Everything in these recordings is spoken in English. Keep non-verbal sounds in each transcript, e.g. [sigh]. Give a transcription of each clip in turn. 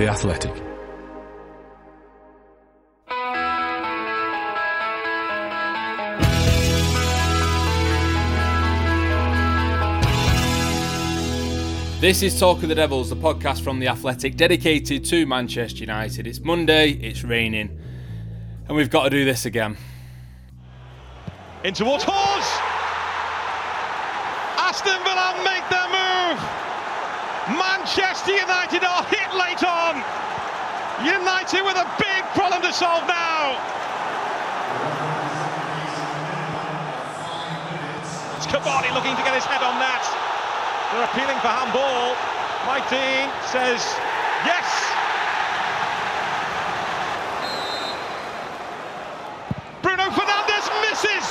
The Athletic. This is Talk of the Devils, the podcast from The Athletic dedicated to Manchester United. It's Monday, it's raining, and we've got to do this again. In towards Hause! Aston Villa make their move! Manchester United are hit late on! United with a big problem to solve now! It's Cavani looking to get his head on that. They're appealing for handball. Mike Dean says yes. Bruno Fernandes misses.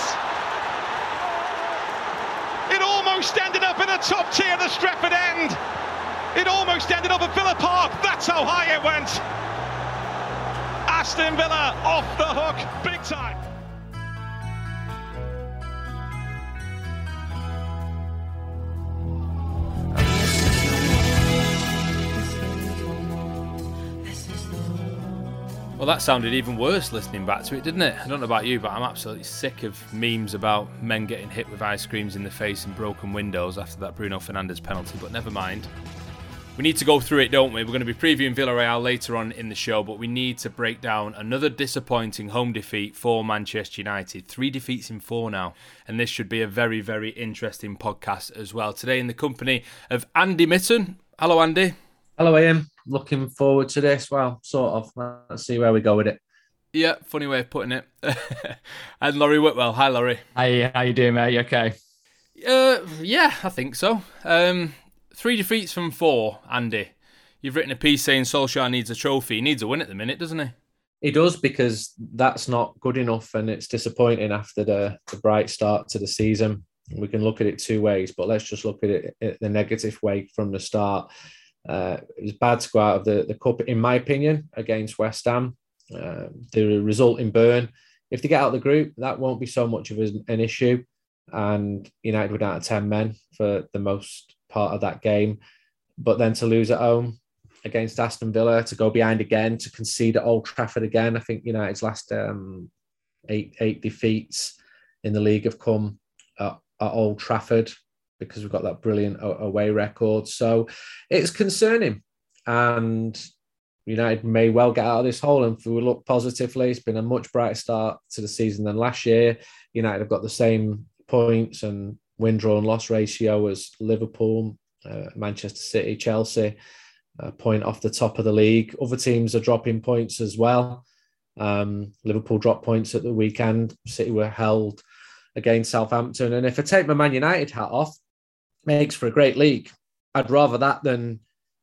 It almost ended up in the top tier the Stretford end. It almost ended up at Villa Park. That's how high it went. Aston Villa off the hook, big time. Well, that sounded even worse listening back to it, didn't it? I don't know about you, but I'm absolutely sick of memes about men getting hit with ice creams in the face and broken windows after that Bruno Fernandes penalty, but never mind. We need to go through it, don't we? We're going to be previewing Villarreal later on in the show, but we need to break down another disappointing home defeat for Manchester United. Three defeats in four now, and this should be a very, very interesting podcast as well. Today, in the company of Andy Mitten. Hello, Andy. Hello, Ian. Looking forward to this. Well, sort of. Let's see where we go with it. Yeah, funny way of putting it. [laughs] and Laurie Whitwell. Hi, Laurie. Hi, how you doing, mate? You okay? Uh, yeah, I think so. Um, three defeats from four, Andy. You've written a piece saying Solskjaer needs a trophy. He needs a win at the minute, doesn't he? He does because that's not good enough, and it's disappointing after the, the bright start to the season. We can look at it two ways, but let's just look at it the negative way from the start. Uh, it was bad to go out of the, the cup, in my opinion, against West Ham. Uh, the result in Bern, if they get out of the group, that won't be so much of an issue. And United were down to 10 men for the most part of that game. But then to lose at home against Aston Villa, to go behind again, to concede at Old Trafford again. I think United's last um, eight eight defeats in the league have come at, at Old Trafford because we've got that brilliant away record. So it's concerning. And United may well get out of this hole. And if we look positively, it's been a much brighter start to the season than last year. United have got the same points and win, draw, and loss ratio as Liverpool, uh, Manchester City, Chelsea, uh, point off the top of the league. Other teams are dropping points as well. Um, Liverpool dropped points at the weekend. City were held against Southampton. And if I take my Man United hat off, makes for a great league. I'd rather that than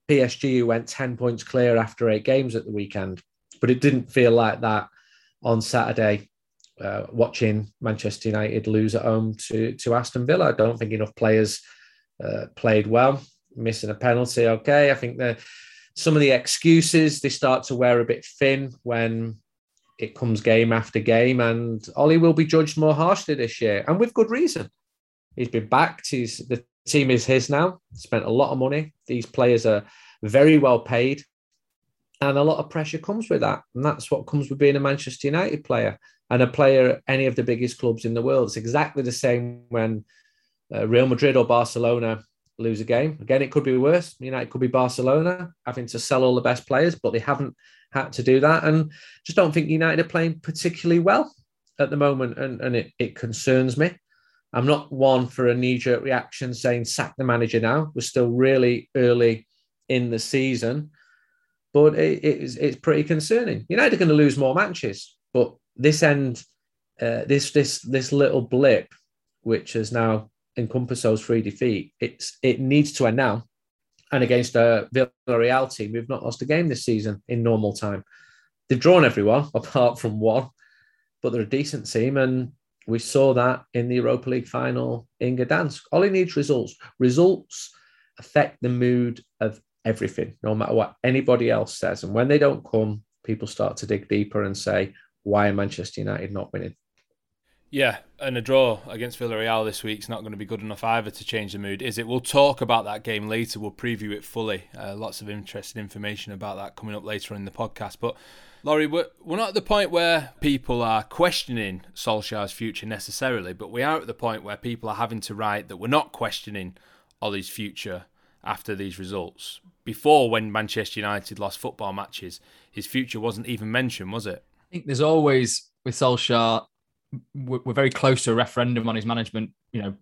PSG, who went 10 points clear after eight games at the weekend. But it didn't feel like that on Saturday, uh, watching Manchester United lose at home to, to Aston Villa. I don't think enough players uh, played well, missing a penalty. Okay. I think that some of the excuses they start to wear a bit thin when it comes game after game, and Ollie will be judged more harshly this year, and with good reason. He's been backed. He's the team is his now. Spent a lot of money. These players are very well paid, and a lot of pressure comes with that. And that's what comes with being a Manchester United player and a player at any of the biggest clubs in the world. It's exactly the same when uh, Real Madrid or Barcelona lose a game. Again, it could be worse. United could be Barcelona having to sell all the best players, but they haven't had to do that. And just don't think United are playing particularly well at the moment. And, and it, it concerns me. I'm not one for a knee jerk reaction saying sack the manager now. We're still really early in the season, but it, it's, it's pretty concerning. United are going to lose more matches, but this end, uh, this this this little blip, which has now encompassed those three defeat, it's it needs to end now. and against a Villarreal team we've not lost a game this season in normal time. They've drawn everyone [laughs] apart from one, but they're a decent team, and we saw that in the Europa League final in Gdansk. Ollie needs results. Results affect the mood of everything, no matter what anybody else says. And when they don't come, people start to dig deeper and say, why Manchester United not winning? Yeah, and a draw against Villarreal this week is not going to be good enough either to change the mood, is it? We'll talk about that game later. We'll preview it fully. Uh, lots of interesting information about that coming up later in the podcast. But Laurie, we're, we're not at the point where people are questioning Solskjaer's future necessarily, but we are at the point where people are having to write that we're not questioning Ollie's future after these results. Before, when Manchester United lost football matches, his future wasn't even mentioned, was it? I think there's always with Solskjaer we're very close to a referendum on his management, you know,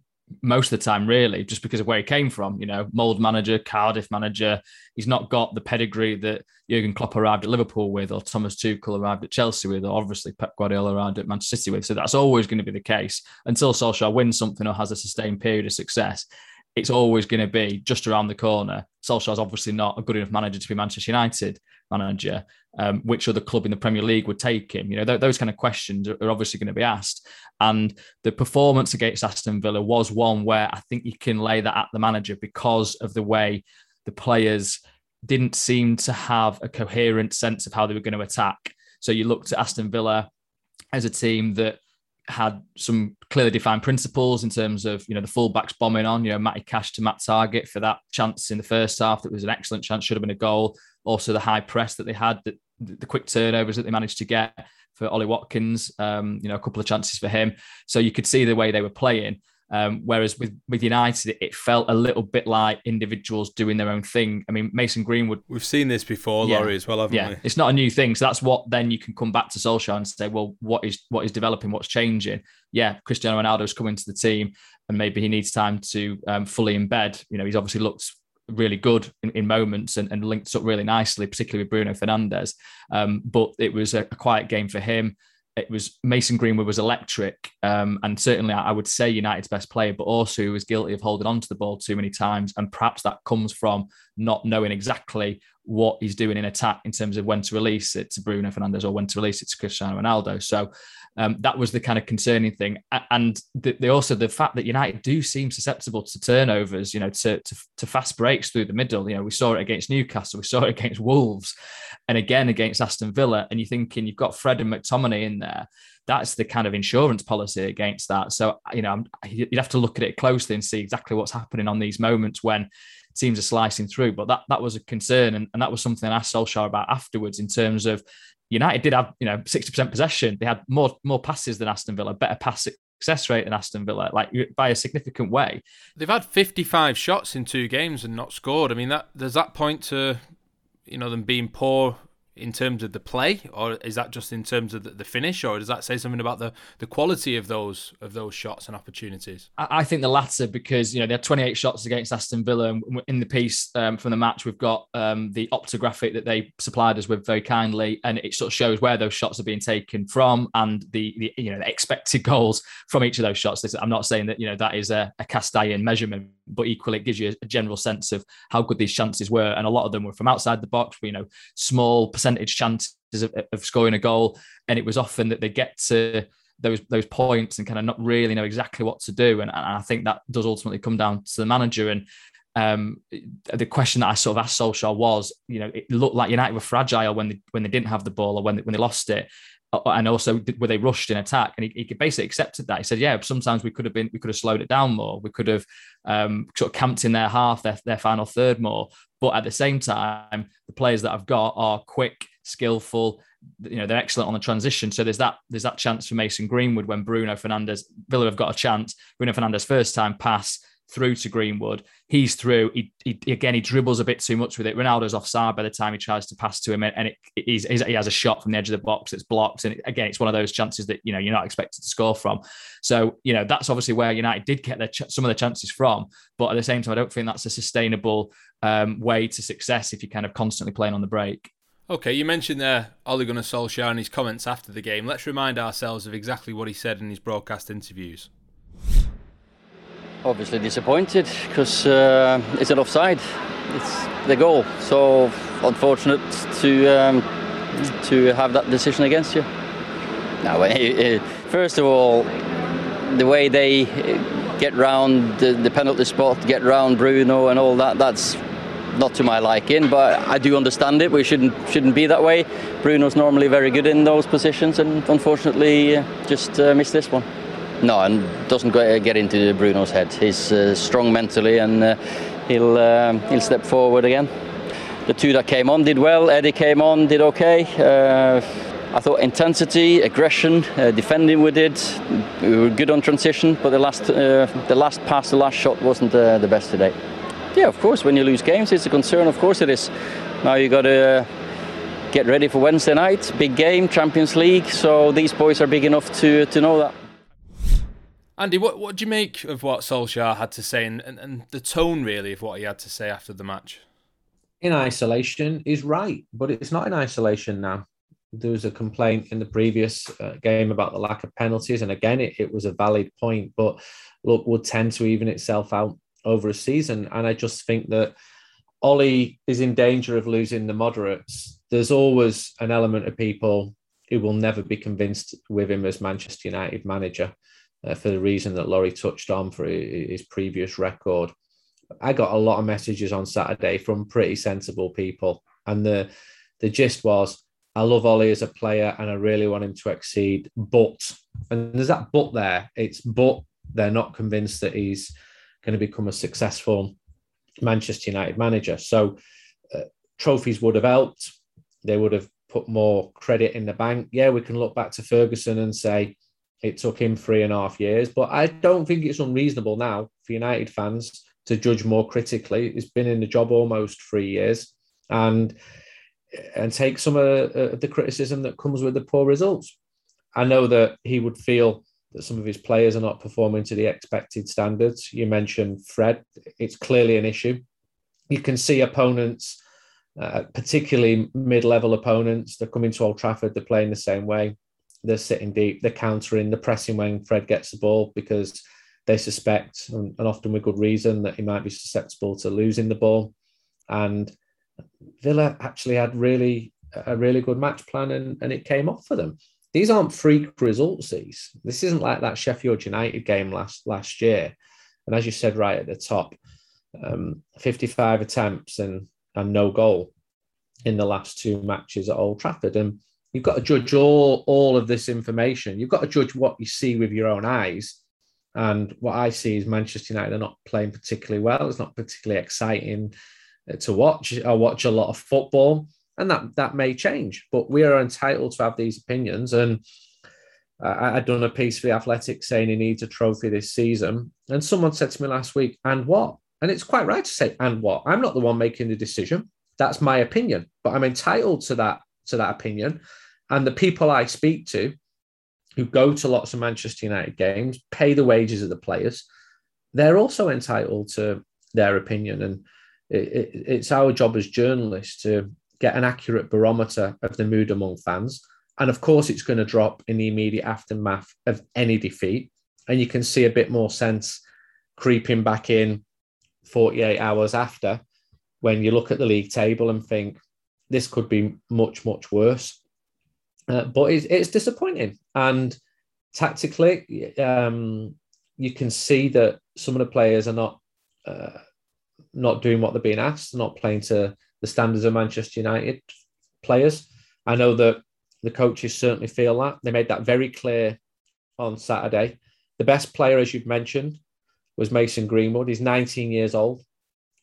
most of the time, really, just because of where he came from. You know, Molde manager, Cardiff manager. He's not got the pedigree that Jurgen Klopp arrived at Liverpool with, or Thomas Tuchel arrived at Chelsea with, or obviously Pep Guardiola arrived at Manchester City with. So that's always going to be the case until Solskjaer wins something or has a sustained period of success. It's always going to be just around the corner. Solskjaer's obviously not a good enough manager to be Manchester United manager, um, which other club in the Premier League would take him? You know, th- those kind of questions are, obviously going to be asked. And the performance against Aston Villa was one where I think you can lay that at the manager because of the way the players didn't seem to have a coherent sense of how they were going to attack. So you looked at Aston Villa as a team that had some clearly defined principles in terms of you know the fullbacks bombing on you know Matty Cash to Matt Targett for that chance in the first half that was an excellent chance should have been a goal also the high press that they had, the, the quick turnovers that they managed to get for Ollie Watkins, um, you know, a couple of chances for him. So you could see the way they were playing. Um, whereas with, with United, it felt a little bit like individuals doing their own thing. I mean, Mason Greenwood. We've seen this before, yeah, Laurie, as well, haven't yeah, we? It's not a new thing. So that's what then you can come back to Solskjaer and say, well, what is what is developing? What's changing? Yeah, Cristiano Ronaldo's coming to the team, and maybe he needs time to um, fully embed. You know, he's obviously looked really good in, in moments and, and, linked up really nicely, particularly with Bruno Fernandes. Um, but it was a, a, quiet game for him. It was Mason Greenwood was electric, um, and certainly I would say United's best player, but also was guilty of holding on to the ball too many times, and perhaps that comes from not knowing exactly what he's doing in attack in terms of when to release it to Bruno Fernandes or when to release it to Cristiano Ronaldo. So um, that was the kind of concerning thing, and the, the, also the fact that United do seem susceptible to turnovers, you know, to, to, to fast breaks through the middle. You know, we saw it against Newcastle, we saw it against Wolves, and again against Aston Villa. And you're thinking you've got Fred and McTominay in there. That's the kind of insurance policy against that. So you know, you'd have to look at it closely and see exactly what's happening on these moments when teams are slicing through. But that that was a concern, and, and that was something I asked Solskjaer about afterwards in terms of United did have, you know, 60% possession. They had more more passes than Aston Villa, better pass success rate than Aston Villa, like by a significant way. They've had 55 shots in two games and not scored. I mean, that does that point to, you know, them being poor in terms of the play, or is that just in terms of the, finish, or does that say something about the, the quality of those of those shots and opportunities? I, I think the latter because you know they had 28 shots against Aston Villa, and in the piece um, from the match we've got um, the Opta graphic that they supplied us with very kindly, and it sort of shows where those shots are being taken from and the, the you know the expected [laughs] goals from each of those shots. I'm not saying that you know that is a, a cast iron measurement, but equally it gives you a general sense of how good these chances were, and a lot of them were from outside the box. You know, small percentage chances of, of scoring a goal, and it was often that they get to those those points and kind of not really know exactly what to do. And, and I think that does ultimately come down to the manager. And um, the question that I sort of asked Solskjaer was, you know, it looked like United were fragile when they when they didn't have the ball or when they, when they lost it. And also were they rushed in attack and he, he basically accepted that he said yeah sometimes we could have been we could have slowed it down more we could have um, sort of camped in their half their, their final third more but at the same time the players that i've got are quick skillful. You know, they're excellent on the transition. So there's that there's that chance for Mason Greenwood when Bruno Fernandes Villa have got a chance. Bruno Fernandes first time pass through to Greenwood. He's through. He, he, again he dribbles a bit too much with it. Ronaldo's offside by the time he tries to pass to him, and it, he's, he has a shot from the edge of the box that's blocked. And again, it's one of those chances that you know you're not expected to score from. So you know that's obviously where United did get their ch- some of the chances from. But at the same time, I don't think that's a sustainable um, way to success if you're kind of constantly playing on the break. Okay, you mentioned there Ole Gunnar Solskjaer and his comments after the game. Let's remind ourselves of exactly what he said in his broadcast interviews. Obviously disappointed because uh, it's an offside. it's the goal. So unfortunate to um, to have that decision against you. Now, [laughs] first of all, the way they get round the, the penalty spot, get round Bruno and all that, that's not to my liking, but I do understand it. We shouldn't shouldn't be that way. Bruno's normally very good in those positions, and unfortunately, uh, just uh, missed this one. No, and doesn't get into Bruno's head. He's uh, strong mentally, and uh, he'll um, he'll step forward again. The two that came on did well. Eddie came on, did okay. Uh, I thought intensity, aggression, uh, defending we did. We were good on transition, but the last the last pass, the last shot wasn't the best today. Yeah, of course, when you lose games, it's a concern. Of course, it is. Now you got to get ready for Wednesday night, big game, Champions League. So these boys are big enough to to know that. Andy, what what do you make of what Solskjaer had to say and, and, and the tone really of what he had to say after the match? In isolation is right, but it's not in isolation now. There was a complaint in the previous uh, game about the lack of penalties, and again, it, it was a valid point. But look, would tend to even itself out over a season. And I just think that Ollie is in danger of losing the moderates. There's always an element of people who will never be convinced with him as Manchester United manager uh, for the reason that Laurie touched on for his previous record. I got a lot of messages on Saturday from pretty sensible people. And the, the gist was, I love Ollie as a player and I really want him to exceed. But, and there's that but there, it's but they're not convinced that he's going to become a successful Manchester United manager. So uh, trophies would have helped. They would have put more credit in the bank. Yeah, we can look back to Ferguson and say it took him three and a half years, but I don't think it's unreasonable now for United fans to judge more critically. He's been in the job almost three years, and and take some of the criticism that comes with the poor results. I know that he would feel that some of his players are not performing to the expected standards. You mentioned Fred, it's clearly an issue. You can see opponents, uh, particularly mid level opponents, they're coming to Old Trafford, they're playing the same way. They're sitting deep, they're countering, they're pressing when Fred gets the ball because they suspect, and, often with good reason, that he might be susceptible to losing the ball. And Villa actually had really a really good match plan and, and it came off for them these aren't freak results. These this isn't like that Sheffield United game last last year. And as you said right at the top, um, 55 attempts and and no goal in the last two matches at Old Trafford. And you've got to judge all all of this information. You've got to judge what you see with your own eyes. And what I see is Manchester United are not playing particularly well. It's not particularly exciting uh, to watch. I watch a lot of football and that that may change. But we are entitled to have these opinions. And I, I'd done a piece for the Athletic saying he needs a trophy this season, and someone said to me last week, "And what?" And it's quite right to say, "And what?" I'm not the one making the decision. That's my opinion, but I'm entitled to that to that opinion. And the people I speak to, who go to lots of Manchester United games, pay the wages of the players, they're also entitled to their opinion. And it, it, it's our job as journalists to get an accurate barometer of the mood among fans. And of course, it's going to drop in the immediate aftermath of any defeat. And you can see a bit more sense creeping back in 48 hours after when you look at the league table and think this could be much, much worse. Uh, but it's, it's, disappointing. And tactically, um, you can see that some of the players are not uh, not doing what they're being asked, not playing to the standards of Manchester United players. I know that the coaches certainly feel that. They made that very clear on Saturday. The best player, as you've mentioned, was Mason Greenwood. He's 19 years old.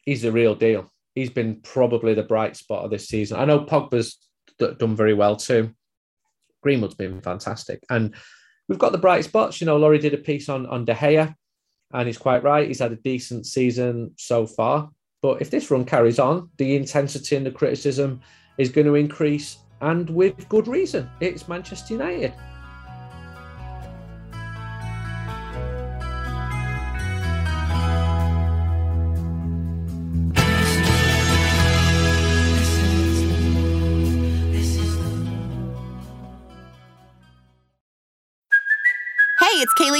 He's the real deal. He's been probably the bright spot of this season. I know Pogba's done very well too. Greenwood's been fantastic. And we've got the bright spots. You know, Laurie did a piece on, on De Gea, and he's quite right. He's had a decent season so far. But if this run carries on, the intensity and the criticism is going to increase, and with good reason. It's Manchester United.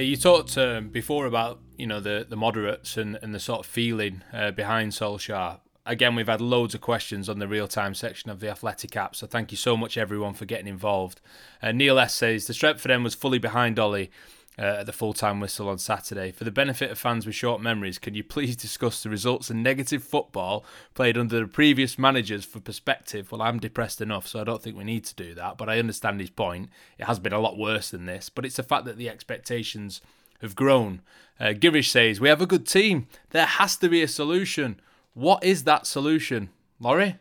Yeah, you talked um, before about you know the the moderates and, and the sort of feeling uh, behind Solskjaer. Again, we've had loads of questions on the real time section of the Athletic app, so thank you so much everyone for getting involved. Uh, Neil S says the Stretford End was fully behind Ollie uh, at the full time whistle on Saturday. For the benefit of fans with short memories, can you please discuss the results and negative football played under the previous managers for perspective? Well, I'm depressed enough, so I don't think we need to do that, but I understand his point. It has been a lot worse than this, but it's the fact that the expectations have grown. Uh, Girish says, We have a good team. There has to be a solution. What is that solution? Laurie?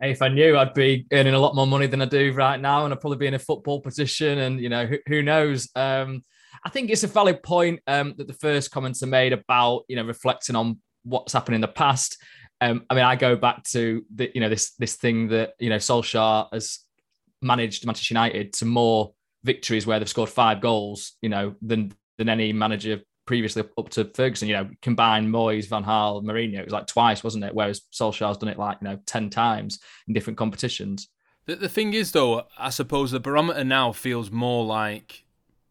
If I knew, I'd be earning a lot more money than I do right now, and I'd probably be in a football position. And you know, who, who knows? Um, I think it's a valid point um, that the first comments are made about you know reflecting on what's happened in the past. Um, I mean, I go back to the you know this this thing that you know Solskjaer has managed Manchester United to more victories where they've scored five goals, you know, than than any manager previously up to Ferguson, you know, combine Moyes, Van Gaal, Mourinho, it was like twice, wasn't it? Whereas Solskjaer's done it like, you know, 10 times in different competitions. The, the thing is, though, I suppose the barometer now feels more like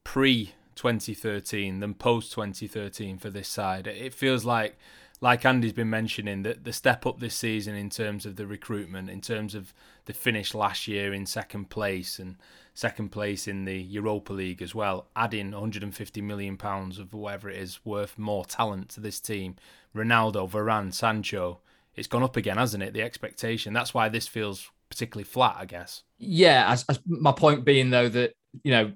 pre 2013 than post 2013 for this side. It feels like, like Andy's been mentioning, that the step up this season in terms of the recruitment, in terms of the finish last year in second place and second place in the Europa League as well, adding 150 million pounds of whatever it is worth more talent to this team. Ronaldo, Varane, Sancho, it's gone up again, hasn't it? The expectation. That's why this feels particularly flat, I guess. Yeah, as, my point being though that you know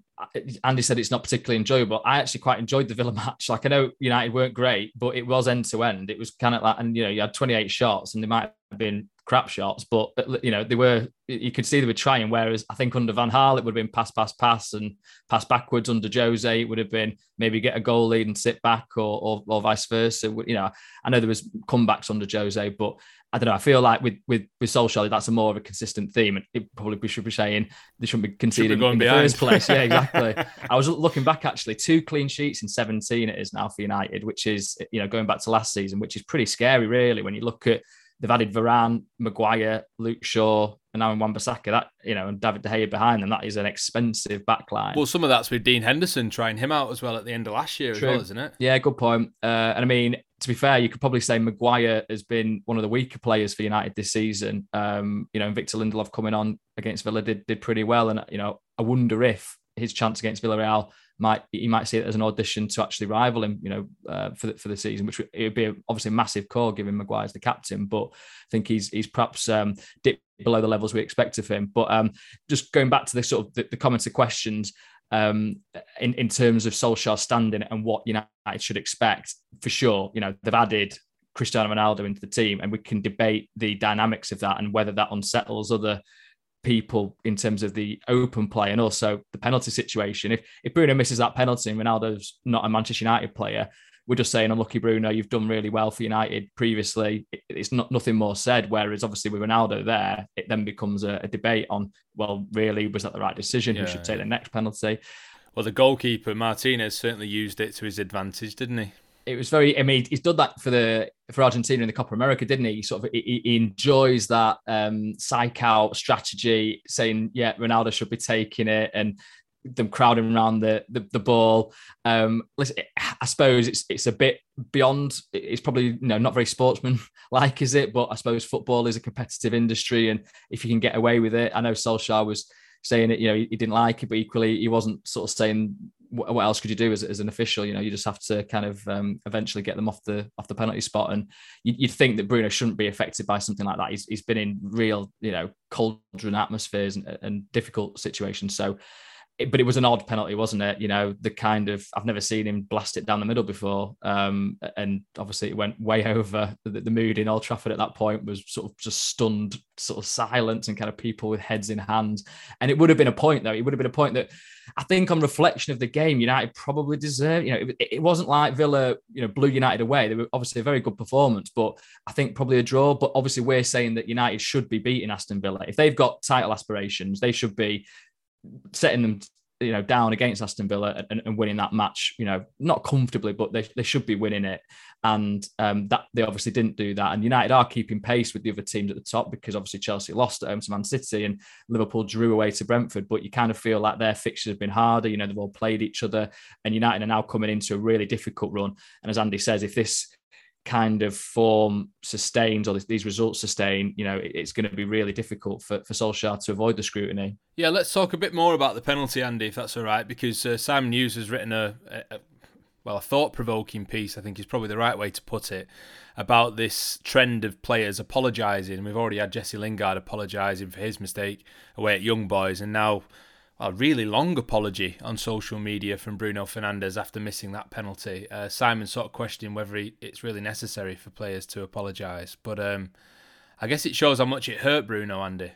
Andy said it's not particularly enjoyable. I actually quite enjoyed the Villa [laughs] match. Like I know United weren't great, but it was end to end. It was kind of like, and you know, you had 28 shots, and they might been crap shots, but uh, you know they were. You could see they were trying. Whereas I think under Van Gaal it would have been pass, pass, pass, and pass backwards. Under Jose it would have been maybe get a goal lead and sit back, or or, or vice versa. You know, I know there was comebacks under Jose, but I don't know. I feel like with with with Solskjaer, that's a more of a consistent theme. And it probably we should be saying they shouldn't be conceding be in the first place. Yeah, exactly. [laughs] I was looking back actually, two clean sheets in 17 it is now for United, which is you know going back to last season, which is pretty scary, really, when you look at They've added Varane, Maguire, Luke Shaw, and now in Wan-Bissaka. That you know, and David De Gea behind them. That is an expensive backline. Well, some of that's with Dean Henderson trying him out as well at the end of last year, True. as well, isn't it? Yeah, good point. Uh, and I mean, to be fair, you could probably say Maguire has been one of the weaker players for United this season. Um, you know, and Victor Lindelof coming on against Villa did did pretty well, and you know, I wonder if his chance against Villarreal might he might see it as an audition to actually rival him, you know, uh, for the, for the season, which it would be a, obviously a massive call given Maguire's the captain. But I think he's he's perhaps um, dipped below the levels we expect of him. But um, just going back to the sort of the, the comments and questions. Um, in, in terms of Solskjaer standing and what United should expect, for sure, you know, they've added Cristiano Ronaldo into the team, and we can debate the dynamics of that and whether that unsettles other people in terms of the open play and also the penalty situation. If if Bruno misses that penalty and Ronaldo's not a Manchester United player, we're just saying, unlucky Bruno, you've done really well for United previously. It's not nothing more said. Whereas obviously with Ronaldo there, it then becomes a, a debate on, well, really, was that the right decision? Yeah, Who should take the next penalty? Well, the goalkeeper Martinez certainly used it to his advantage, didn't he? It was very. I mean, he's done that for the for Argentina in the Copa America, didn't he? He sort of he, he enjoys that um, psych out strategy, saying, "Yeah, Ronaldo should be taking it," and them crowding around the the, the ball. Um, listen, I suppose it's it's a bit beyond. It's probably you know not very sportsman like, [laughs] is it? But I suppose football is a competitive industry, and if you can get away with it, I know Solskjaer was saying it. You know, he, he didn't like it, but equally he wasn't sort of saying what else could you do as, as an official? You know, you just have to kind of um, eventually get them off the off the penalty spot. And you, would think that Bruno shouldn't be affected by something like that. He's, he's been in real, you know, cauldron atmospheres and, and difficult situations. So it, but it was an odd penalty, wasn't it? You know, the kind of I've never seen him blast it down the middle before, um, and obviously it went way [laughs] over. The, the, mood in Old Trafford at that point was sort of just stunned, sort of silence, and kind of people with heads in hands. And it would have been a point though. It would have been a point that I think, on reflection of the game, United probably deserved. You know, it, it wasn't like Villa, you know, blew United away. They were obviously a very good performance, but I think probably a draw. But obviously, we're saying that United should be beating Aston Villa if they've got title aspirations. They should be setting them you know down against Aston Villa and, and, winning that match you know not comfortably but they, they should be winning it. And um, that they obviously didn't do that. And United are keeping pace with the other teams at the top because obviously Chelsea lost at home to Man City and Liverpool drew away to Brentford. But you kind of feel like their fixtures have been harder. You know they've all played each other and United are now coming into a really difficult run. And as Andy says if this kind of form sustains or these results sustain, you know, it's going to be really difficult for, for Solskjaer to avoid the scrutiny. Yeah, let's talk a bit more about the penalty, Andy, if that's all right, because uh, Simon Hughes has written a, a, well, a thought-provoking piece, I think is probably the right way to put it, about this trend of players apologising. We've already had Jesse Lingard apologising for his mistake away at Young Boys, and now a really long apology on social media from Bruno Fernandes after missing that penalty. Uh, Simon sort of questioning whether he, it's really necessary for players to apologise, but um, I guess it shows how much it hurt Bruno, Andy.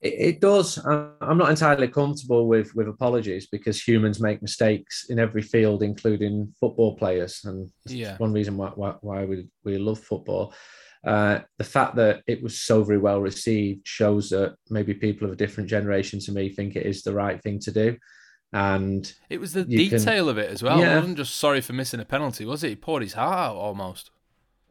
It, it does. I'm not entirely comfortable with with apologies because humans make mistakes in every field, including football players, and yeah. one reason why, why, why we we love football. Uh, the fact that it was so very well received shows that maybe people of a different generation to me think it is the right thing to do. And it was the detail can, of it as well. Yeah. He wasn't just sorry for missing a penalty, was it? He poured his heart out almost.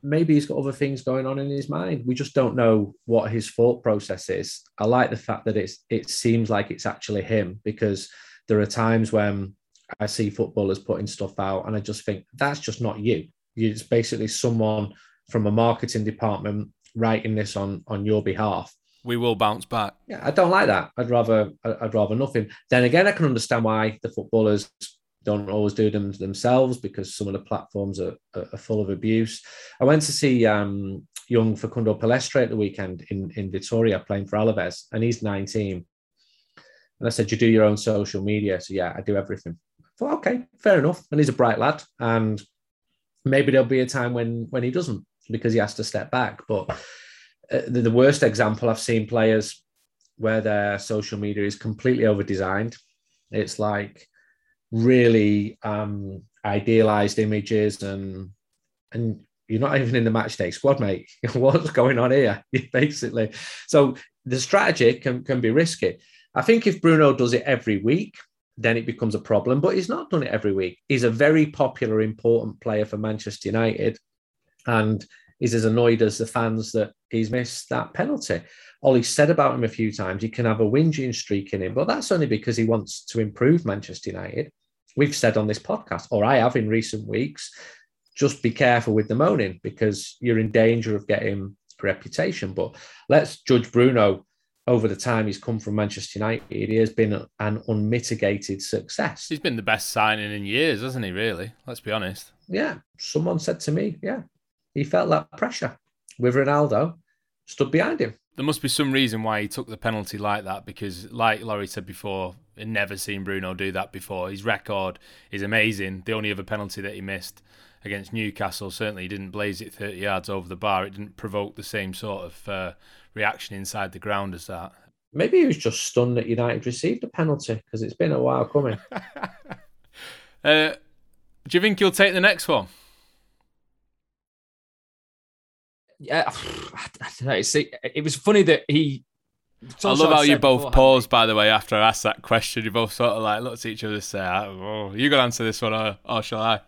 Maybe he's got other things going on in his mind. We just don't know what his thought process is. I like the fact that it's it seems like it's actually him because there are times when I see footballers putting stuff out and I just think that's just not you. It's basically someone from a marketing department writing this on on your behalf. We will bounce back. Yeah i don't like that. I'd rather i'd rather nothing. Then again i can understand why the footballers don't always do them themselves because some of the platforms are, are full of abuse. I went to see um, young facundo pellistri at the weekend in in Vitoria playing for alaves and he's 19 and i said you do your own social media. So yeah i do everything. I thought okay fair enough. And he's a bright lad and maybe there'll be a time when when he doesn't because he has to step back. But uh, the, the, worst example I've seen players where their social media is completely over designed. It's like really um, idealized images and and you're not even in the match day squad, mate. [laughs] What's going on here? [laughs] Basically, so the strategy can can be risky. I think if Bruno does it every week, then it becomes a problem. But he's not done it every week. He's a very popular, important player for Manchester United and is as annoyed as the fans that he's missed that penalty. Ollie said about him a few times he can have a whinging streak in him, but that's only because he wants to improve Manchester United. We've said on this podcast, or I have in recent weeks, just be careful with the moaning because you're in danger of getting a reputation. But let's judge Bruno over the time he's come from Manchester United. He has been an unmitigated success. He's been the best signing in years, hasn't he, really? Let's be honest. Yeah. Someone said to me, yeah, he felt that pressure with Ronaldo stood behind him. There must be some reason why he took the penalty like that because, like Laurie said before, I'd never seen Bruno do that before. His record is amazing. The only other penalty that he missed against Newcastle certainly didn't blaze it 30 yards over the bar. It didn't provoke the same sort of uh, reaction inside the ground as that. Maybe he was just stunned that United received a penalty because it's been a while coming. [laughs] uh, do you think he'll take the next one? Yeah, [sighs] I don't know. See, it was funny that he. I love how you both paused, by the way, after I asked that question. You both sort of like looked at each other and say, oh, "You got to answer this one, or, or shall I?"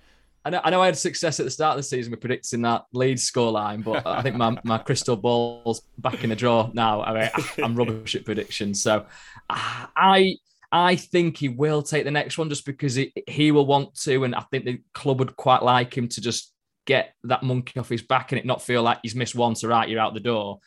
I know, I know I had success at the start of the season with predicting that lead scoreline, but I think my, my crystal ball's back in the draw now. I mean, [laughs] I'm rubbish at predictions. So I I think he will take the next one just because he, he will want to. And I think the club would quite like him to just get that monkey off his back and it not feel like he's missed once, or right, you're out the door.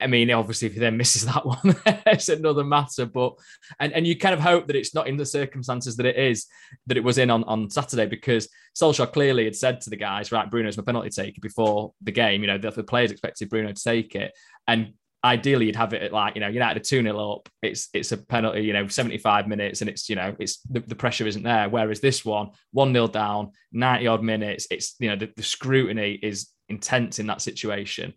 I mean, obviously, if he then misses that [laughs] one, it's another matter. But and and you kind of hope that it's not in the circumstances that it is that it was in on, on Saturday because Solskjaer clearly had said to the guys, right, Bruno's my penalty taker before the game. You know, the, the players expected Bruno to take it, and ideally you'd have it at like you know United are two 0 up. It's it's a penalty, you know, seventy five minutes, and it's you know it's the, the pressure isn't there. Whereas this one, one 0 down, ninety odd minutes, it's you know the, the scrutiny is intense in that situation.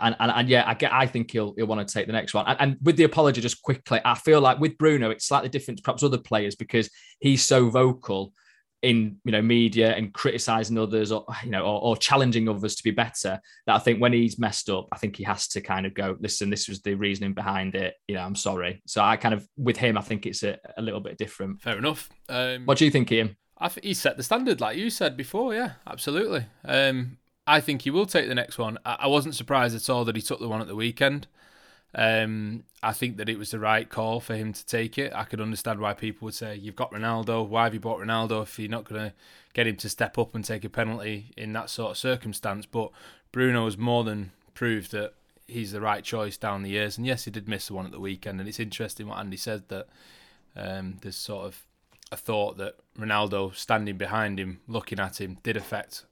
And, and, and yeah, I get. I think he'll he'll want to take the next one. And, and with the apology, just quickly, I feel like with Bruno, it's slightly different to perhaps other players because he's so vocal in you know media and criticizing others or you know or, or, challenging others to be better that i think when he's messed up i think he has to kind of go listen this was the reasoning behind it. You know i'm sorry. So i kind of with him i think it's a, a little bit different. Fair enough. Um, what do you think ian? I think he set the standard like you said before yeah absolutely. Um, i think he will take the next one. I, I wasn't surprised at all that he took the one at the weekend um, I think that it was the right call for him to take it. I could understand why people would say, "You've got Ronaldo. Why have you bought Ronaldo if you're not going to get him to step up and take a penalty in that sort of circumstance?" But Bruno has more than proved that he's the right choice down the years. And yes, he did miss the one at the weekend. And it's interesting what Andy said that um, there's sort of a thought that Ronaldo standing behind him, looking at him, did affect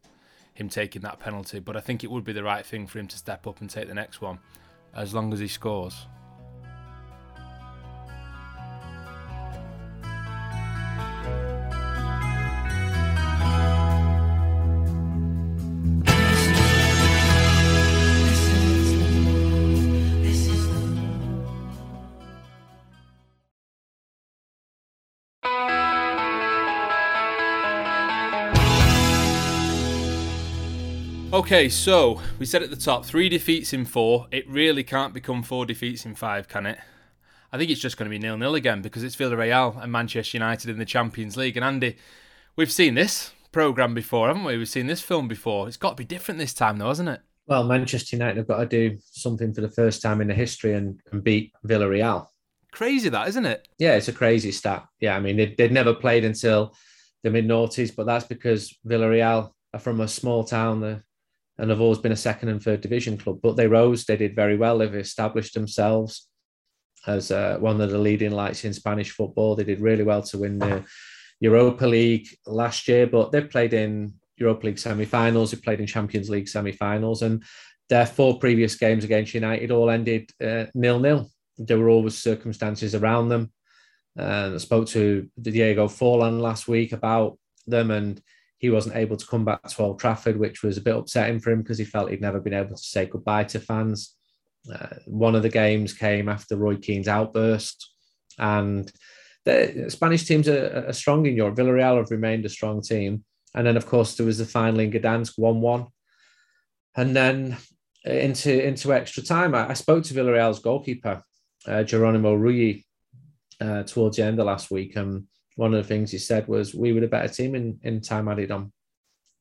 him taking that penalty. But I think it would be the right thing for him to step up and take the next one as long as he scores. Okay, so we said at the top three defeats in four. It really can't become four defeats in five, can it? I think it's just going to be nil nil again because it's Villarreal and Manchester United in the Champions League. And Andy, we've seen this program before, haven't we? We've seen this film before. It's got to be different this time, though, hasn't it? Well, Manchester United have got to do something for the first time in the history and, and beat Villarreal. Crazy that, isn't it? Yeah, it's a crazy stat. Yeah, I mean, they'd, they'd never played until the mid noughties, but that's because Villarreal are from a small town and have always been a second and third division club. But they rose, they did very well. They've established themselves as uh, one of the leading lights in Spanish football. They did really well to win the Europa League last year, but they've played in Europa League semi-finals. they've played in Champions League semi-finals, and their four previous games against United all ended uh, nil-nil. There were always circumstances around them. And I spoke to Diego Forlan last week about them, and he wasn't able to come back to Old Trafford, which was a bit upsetting for him because he felt he'd never been able to say goodbye to fans. Uh, one of the games came after Roy Keane's outburst, and the Spanish teams are, are, strong in Europe. Villarreal have remained a strong team, and then of course there was the final in Gdansk, one-one, and then into into extra time. I, I spoke to Villarreal's goalkeeper, uh, Geronimo Rulli, uh, towards the end of last week, and one of the things he said was we were the better team in, in time added on.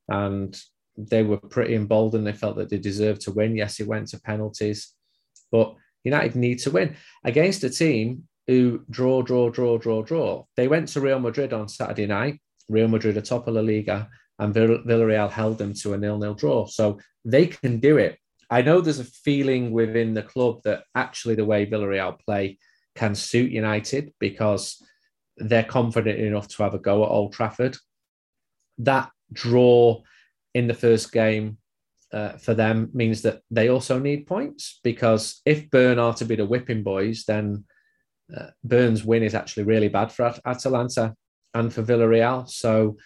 And they were pretty emboldened. They felt that they deserved to win. Yes, it went to penalties, but United need to win against a team who draw, draw, draw, draw, draw. They went to Real Madrid on Saturday night. Real Madrid are top of La Liga, and Villarreal held them to a nil-nil draw. So they can do it. I know there's a feeling within the club that actually the way Villarreal play can suit United because they're confident enough to have a go at Old Trafford. That draw in the first game uh, for them means that they also need points because if Bern are to be the whipping boys, then uh, Bern's win is actually really bad for At- Atalanta and for Villarreal. So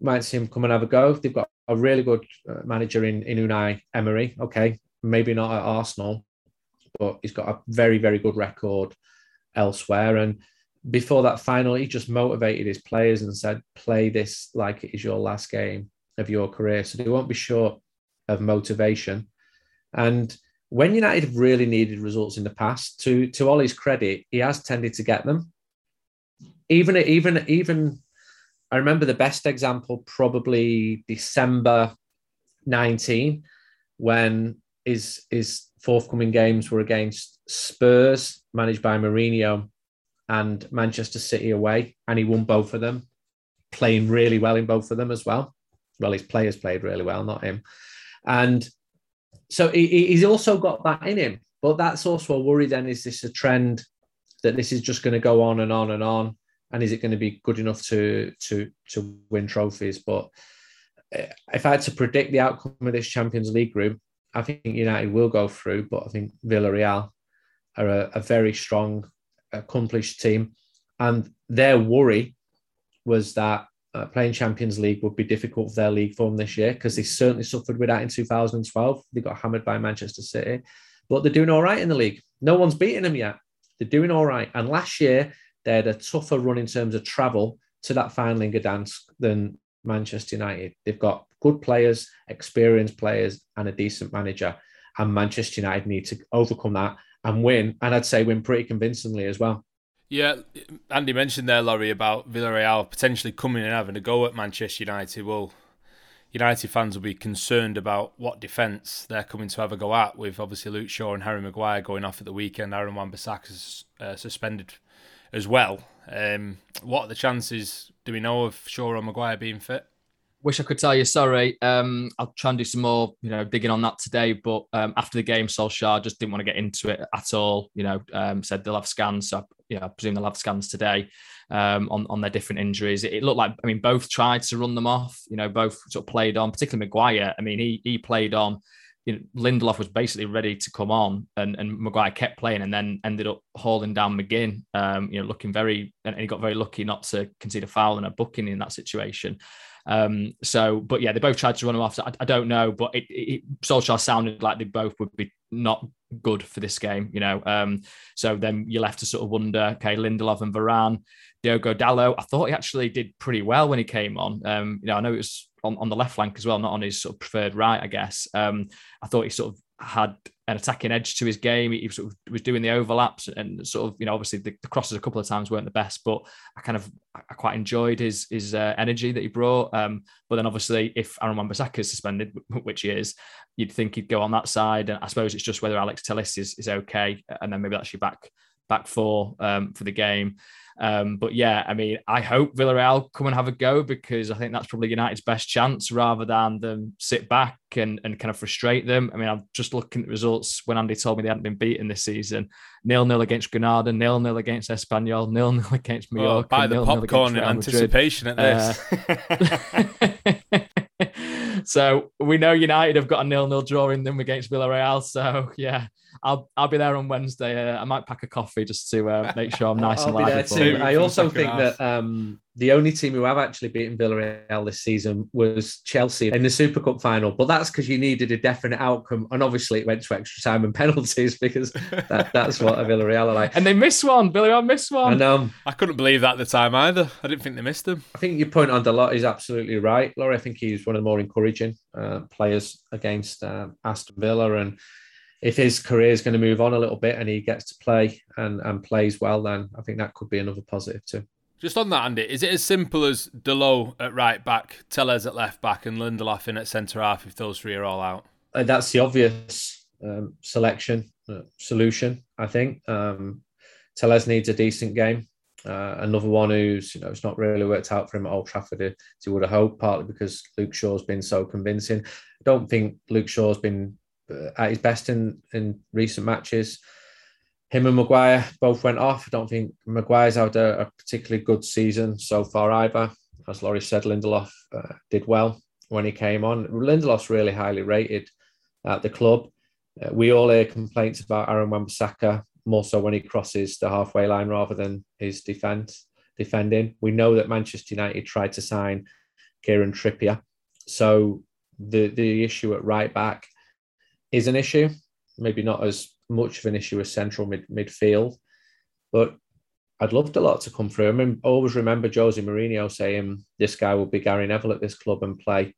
might see him come and have a go. They've got a really good uh, manager in, in Unai Emery. Okay, maybe not at Arsenal, but he's got a very, very good record elsewhere. And before that final, he just motivated his players and said, play this like it is your last game of your career. So they won't be short of motivation. And when United have really needed results in the past, to to Ollie's credit, he has tended to get them. Even even even I remember the best example probably December 19, when his his forthcoming games were against Spurs, managed by Mourinho, and Manchester City away, and he won both of them, playing really well in both of them as well. Well, his players played really well, not him. And so he, he's also got that in him. But that's also a worry then is this a trend that this is just going to go on and on and on? And is it going to be good enough to to to win trophies? But eh, if I had to predict the outcome of this Champions League group, I think United will go through, but I think Villarreal are a, a very strong, accomplished team, and their worry was that uh, playing Champions League would be difficult for their league form this year because they certainly suffered with that in 2012. They got hammered by Manchester City, but they're doing all right in the league. No one's beating them yet. They're doing all right. And last year, they had a tougher run in terms of travel to that final in Gdansk than Manchester United. They've got good players, experienced players, and a decent manager. And Manchester United need to overcome that and win. And I'd say win pretty convincingly as well. Yeah, Andy mentioned there, Laurie, about Villarreal potentially coming and having a go at Manchester United. Well, United fans will be concerned about what defence they're coming to have a go at, with obviously Luke Shaw and Harry Maguire going off at the weekend. Aaron Wan-Bissaka is uh, suspended as well. Um, what are the chances, do we know, of Shaw or Maguire being fit? Wish I could tell you. Sorry, um, I'll try and do some more, you know, digging on that today. But um, after the game, Solskjaer just didn't want to get into it at all. You know, um, said they'll have scans. So yeah, I presume they'll have scans today um, on on their different injuries. It, it, looked like I mean both tried to run them off. You know, both sort of played on, particularly Maguire. I mean, he he played on. You know, Lindelof was basically ready to come on, and and Maguire kept playing, and then ended up hauling down McGinn. Um, you know, looking very, and he got very lucky not to concede a foul and a booking in that situation. Um, so, but yeah, they both tried to run him off. So I, I don't know, but it, it, Solskjaer sounded like they both would be not good for this game, you know. Um, so then you're left to sort of wonder, okay, Lindelof and Varane, Diogo Dalot. I thought he actually did pretty well when he came on. Um, you know, I know it was on, on the left flank as well, not on his sort of preferred right, I guess. Um, I thought he sort of had an attacking edge to his game. He sort of was doing the overlaps and sort of, you know, obviously the, the crosses a couple of times weren't the best, but I kind of I quite enjoyed his his uh, energy that he brought. Um, but then obviously if Aaron Wan-Bissaka is suspended, [laughs] which he is, you'd think he'd go on that side. And I suppose it's just whether Alex Telles is, is okay, and then maybe that's your back back four um, for the game. Um, but yeah, I mean, I hope Villarreal come and have a go because I think that's probably United's best chance rather than them sit back and, and kind of frustrate them. I mean, I'm just looking at the results when Andy told me they hadn't been beaten this season. Nil nil against Granada, nil nil against Espanyol, nil nil [laughs] against Mallorca. Oh, buy the popcorn in anticipation at this. Uh, [laughs] so we know United have got a nil nil draw in them against Villarreal. So yeah, I'll I'll be there on Wednesday. Uh, I might pack a coffee just to uh, make sure I'm [laughs] nice and lively. I also think that um, the only team who have actually beaten Villarreal this season was Chelsea in the Super Cup final, but that's because you needed a definite outcome, and obviously it went to extra time and [laughs] penalties because that, that's what a Villarreal are like. And they missed one. Villarreal missed one. And um, I couldn't believe that at the time either. I didn't think they missed them. I think your point on Dalot is absolutely right, Laurie. I think he's one of the more encouraging uh, players against uh, Aston Villa and if his career is going to move on a little bit and he gets to play and, and plays well, then I think that could be another positive too. Just on that, Andy, is it as simple as Dalot at right back, Telles at left back, and Lindelof in at centre half if those three are all out? Uh, that's the obvious um, selection uh, solution, I think. Um, Telles needs a decent game. Uh, another one who's, you know, it's not really worked out for him at Old Trafford as he would have hoped, partly because Luke Shaw's been so convincing. I don't think Luke Shaw's been at his best in in recent matches. Him and Maguire both went off. I don't think Maguire's had a, a particularly good season so far either. As Laurie said, Lindelof uh, did well when he came on. Lindelof's really highly rated at the club. Uh, we all hear complaints about Aaron Wan-Bissaka more so when he crosses the halfway line rather than his defence defending. We know that Manchester United tried to sign Kieran Trippier, so the the issue at right back is an issue. Maybe not as much of an issue as central mid, midfield, but I'd love Dalot to come through. I mean, always remember Jose Mourinho saying this guy will be Gary Neville at this club and play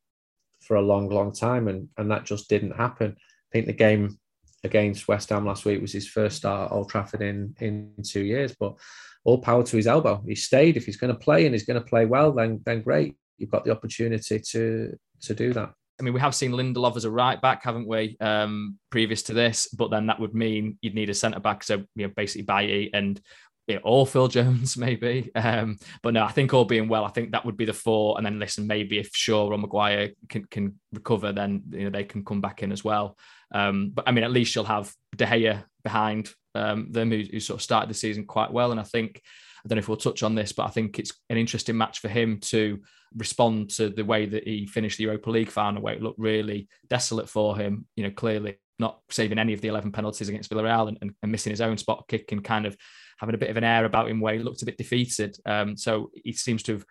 for a long, long time, and and that just didn't happen. I think the game against West Ham last week was his first start at Old Trafford in in two years, but all power to his elbow. He stayed. If he's going to play and he's going to play well, then then great. You've got the opportunity to to do that. I mean, we have seen Lindelof as a right back, haven't we? Um, previous to this, but then that would mean you'd need a centre back. So you know, basically Bailly and you know, or Phil Jones [laughs] maybe. Um, but no, I think all being well, I think that would be the four. And then listen, maybe if Shaw or Maguire can can recover, then you know they can come back in as well. Um, but I mean, at least you'll have De Gea behind um, them, who, who, sort of started the season quite well. And I think I don't know if we'll touch on this, but I think it's an interesting match for him to respond to the way that he finished the Europa League final, where it looked really desolate for him. You know, clearly not saving any of the 11 penalties against Villarreal and, and, and missing his own spot kick and kind of having a bit of an air about him where he looked a bit defeated. Um, so he seems to have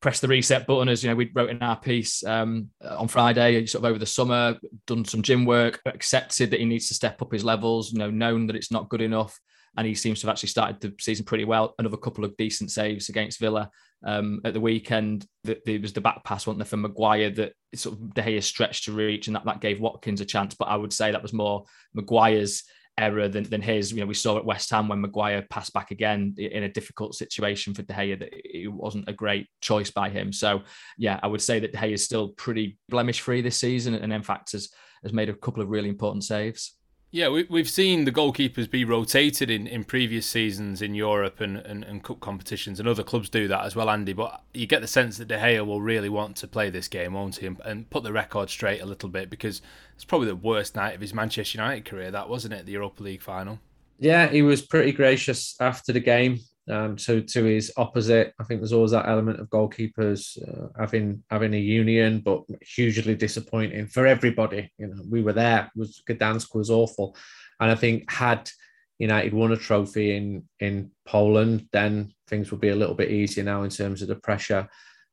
pressed the reset button as you know we wrote in our piece um, on Friday sort of over the summer done some gym work accepted that he needs to step up his levels you know known that it's not good enough and he seems to have actually started the season pretty well another couple of decent saves against Villa um, at the weekend there was the back pass wasn't there for Maguire that sort of De Gea stretched to reach and that, that gave Watkins a chance but I would say that was more Maguire's error than, than his. You know, we saw at West Ham when Maguire passed back again in a difficult situation for De Gea that it wasn't a great choice by him. So yeah, I would say that De Gea is still pretty blemish free this season, and in fact has has made a couple of really important saves. Yeah, we, we've seen the goalkeepers be rotated in, in previous seasons in Europe and, and, and cup competitions, and other clubs do that as well, Andy. But you get the sense that De Gea will really want to play this game, won't he, and, and put the record straight a little bit because it's probably the worst night of his Manchester United career, that wasn't it, the Europa League final? Yeah, he was pretty gracious after the game um, to to his opposite. I think there's always that element of goalkeepers uh, having having a union, but hugely disappointing for everybody. You know, we were there. Was Gdansk was awful, and I think had United won a trophy in in Poland, then things would be a little bit easier now in terms of the pressure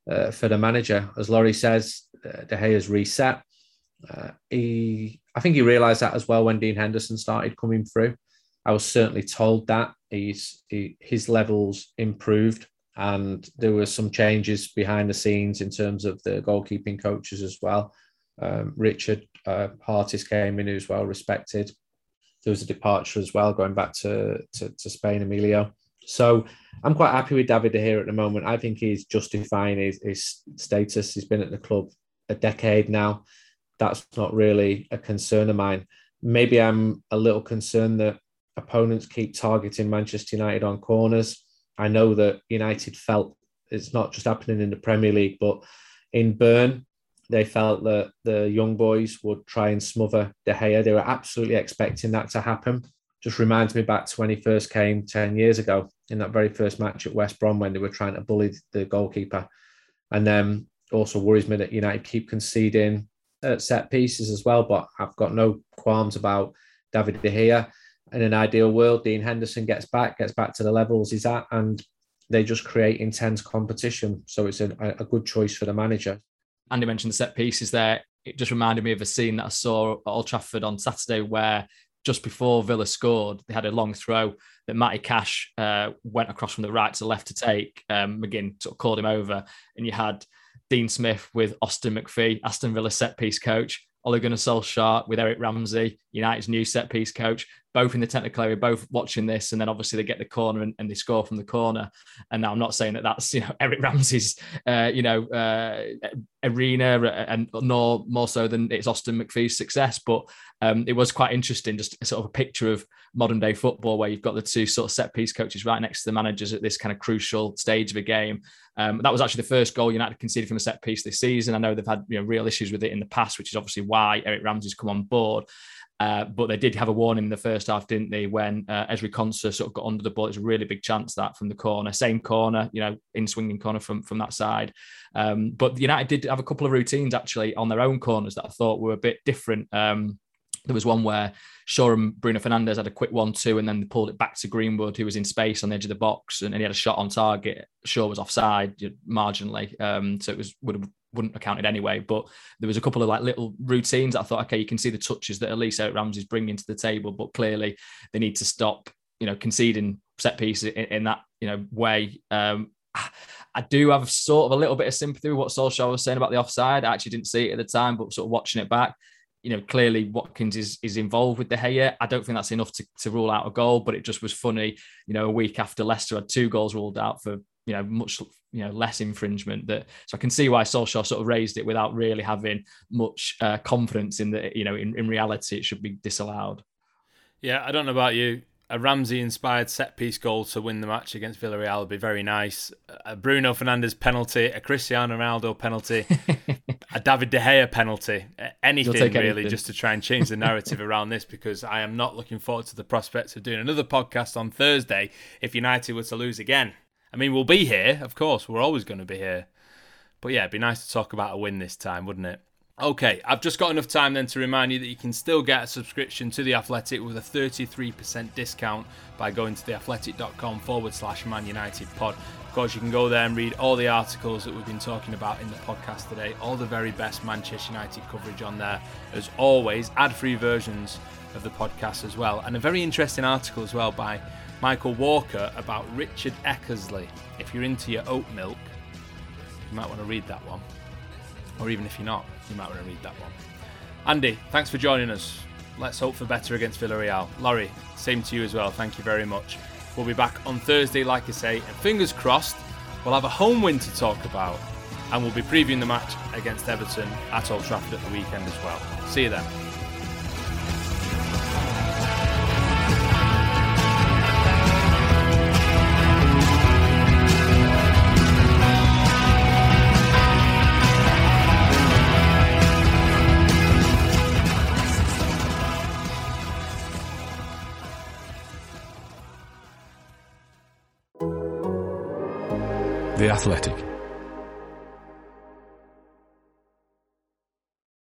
uh, for the manager. As Laurie says, uh, De Gea's reset. Uh, he, I think he realised that as well when Dean Henderson started coming through. I was certainly told that he's he, his levels improved, and there were some changes behind the scenes in terms of the goalkeeping coaches as well. Um, Richard uh, Hartis came in, who's well respected. There was a departure as well, going back to, to, to Spain, Emilio. So I'm quite happy with David here at the moment. I think he's justifying his, his status. He's been at the club a decade now. That's not really a concern of mine. Maybe I'm a little concerned that opponents keep targeting Manchester United on corners. I know that United felt it's not just happening in the Premier League, but in Bern, they felt that the young boys would try and smother De Gea. They were absolutely expecting that to happen. Just reminds me back to when he first came 10 years ago in that very first match at West Brom when they were trying to bully the goalkeeper. And then also worries me that United keep conceding set pieces as well. But I've got no qualms about David De Gea in an ideal world, Dean Henderson gets back, gets back to the levels he's at, and they just create intense competition. So it's a, a good choice for the manager. Andy mentioned the set pieces there. It just reminded me of a scene that I saw at Old Trafford on Saturday where just before Villa scored, they had a long throw that Matty Cash uh, went across from the right to the left to take. Um, McGinn sort of called him over, and you had Dean Smith with Austin McPhee, Aston Villa set piece coach, Ole Gunnar Solskjaer with Eric Ramsay, United's new set piece coach, both in the technical area, both watching this, and then obviously they get the corner and, and they score from the corner. And now I'm not saying that that's you know [laughs] Eric Ramsay's uh, you know uh, arena, and nor more so than it's Austin McPhee's success, but um, it was quite interesting, just a sort of a picture of modern day football where you've got the two sort of set piece coaches right next to the managers at this kind of crucial stage of a game. Um, that was actually the first goal United conceded from a set piece this season. I know they've had you know real issues with it in the past, which is obviously why Eric Ramsay's come on board. Uh, but they did have a warning in the first half, didn't they? When uh, Ezri Konsa sort of got under the ball, it's a really big chance that from the corner, same corner, you know, in swinging corner from from that side. Um, but United did have a couple of routines actually on their own corners that I thought were a bit different. Um, there was one where Shaw and Bruno Fernandes had a quick one-two, and then pulled it back to Greenwood, who was in space on the edge of the box, and, and he had a shot on target. Shaw was offside marginally, um, so it was would have wouldn't have counted anyway. But there was a couple of like little routines. I thought, okay, you can see the touches that Eric Ramsay's bringing to the table, but clearly they need to stop, you know, conceding set pieces in, in that you know way. Um, I do have sort of a little bit of sympathy with what Solskjaer was saying about the offside. I actually didn't see it at the time, but sort of watching it back, you know, clearly Watkins is is involved with De Gea. I don't think that's enough to, to rule out a goal, but it just was funny, you know, a week after Leicester had two goals ruled out for you know much you know less infringement that so I can see why Solskjaer sort of raised it without really having much uh, confidence in that you know in, in reality it should be disallowed. Yeah, I don't know about you. A Ramsay inspired set piece goal to win the match against Villarreal would be very nice. A Bruno Fernandes penalty, a Cristiano Ronaldo penalty, [laughs] a David De Gea penalty, anything really, anything. just to try and change the narrative around this because I am not looking forward to the prospects of doing another podcast on Thursday if United were to lose again. I mean, we'll be here, of course. We're always going to be here. But yeah, it'd be nice to talk about a win this time, wouldn't it? Okay, I've just got enough time then to remind you that you can still get a subscription to The Athletic with a 33% discount by going to theathletic.com forward slash Man United pod. Of course, you can go there and read all the articles that we've been talking about in the podcast today, all the very best Manchester United coverage on there. As always, ad free versions of the podcast as well, and a very interesting article as well by Michael Walker about Richard Eckersley. If you're into your oat milk, you might want to read that one. Or even if you're not, you might want to read that one. Andy, thanks for joining us. Let's hope for better against Villarreal. Laurie, same to you as well. Thank you very much. We'll be back on Thursday, like I say, and fingers crossed, we'll have a home win to talk about. And we'll be previewing the match against Everton at Old Trafford at the weekend as well. See you then. Athletic.